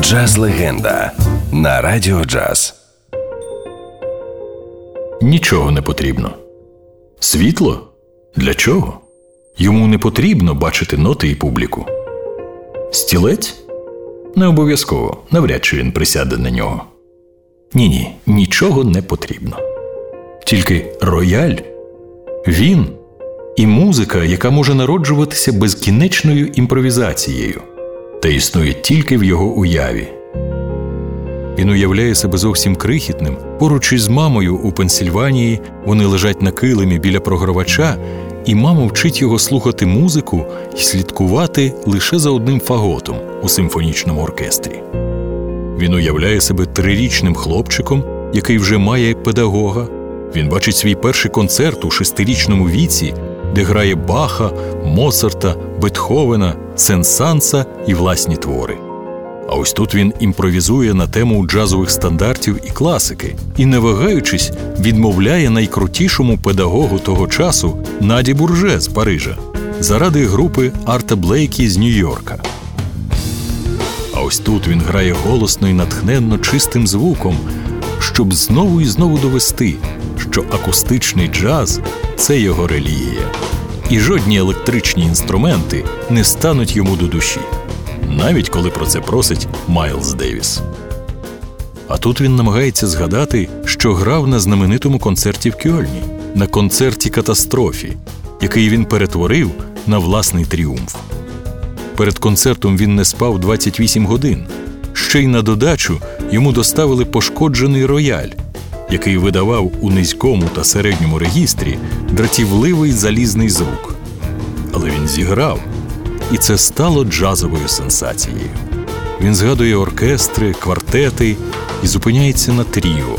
Джаз легенда на радіо джаз. Нічого не потрібно. Світло? Для чого? Йому не потрібно бачити ноти і публіку. Стілець? Не обов'язково, навряд чи він присяде на нього. Ні, ні, нічого не потрібно. Тільки рояль, він і музика, яка може народжуватися безкінечною імпровізацією, та існує тільки в його уяві. Він уявляє себе зовсім крихітним. Поруч із мамою у Пенсільванії вони лежать на килимі біля програвача, і мама вчить його слухати музику і слідкувати лише за одним фаготом у симфонічному оркестрі. Він уявляє себе трирічним хлопчиком, який вже має педагога. Він бачить свій перший концерт у шестирічному віці, де грає Баха, Моцарта, Бетховена, Сен-Санса і власні твори. А ось тут він імпровізує на тему джазових стандартів і класики і, не вагаючись, відмовляє найкрутішому педагогу того часу Наді Бурже з Парижа заради групи Арта Блейкі з Нью-Йорка. А ось тут він грає голосно і натхненно чистим звуком, щоб знову і знову довести, що акустичний джаз це його релігія, і жодні електричні інструменти не стануть йому до душі, навіть коли про це просить Майлз Девіс. А тут він намагається згадати, що грав на знаменитому концерті в Кьольні, на концерті катастрофі, який він перетворив на власний тріумф. Перед концертом він не спав 28 годин. Ще й на додачу йому доставили пошкоджений рояль, який видавав у низькому та середньому регістрі дратівливий залізний звук. Але він зіграв, і це стало джазовою сенсацією. Він згадує оркестри, квартети і зупиняється на тріо,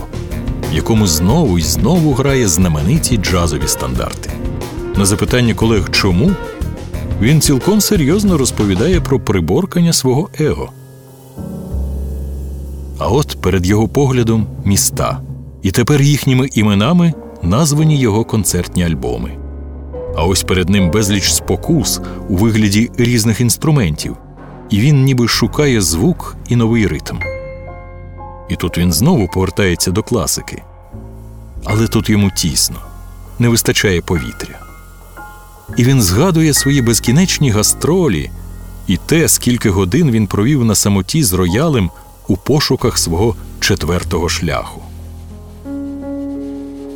в якому знову і знову грає знамениті джазові стандарти. На запитання колег чому він цілком серйозно розповідає про приборкання свого его. А от перед його поглядом міста, і тепер їхніми іменами названі його концертні альбоми. А ось перед ним безліч спокус у вигляді різних інструментів, і він ніби шукає звук і новий ритм. І тут він знову повертається до класики. Але тут йому тісно, не вистачає повітря. І він згадує свої безкінечні гастролі і те, скільки годин він провів на самоті з роялем у пошуках свого четвертого шляху.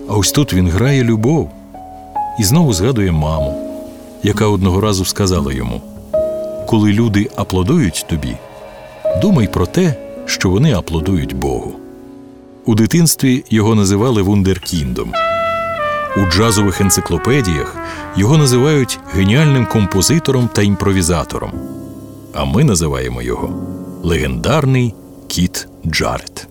А ось тут він грає любов і знову згадує маму, яка одного разу сказала йому: Коли люди аплодують тобі, думай про те, що вони аплодують Богу. У дитинстві його називали Вундеркіндом. У джазових енциклопедіях його називають геніальним композитором та імпровізатором. А ми називаємо його легендарний Кіт Джаред.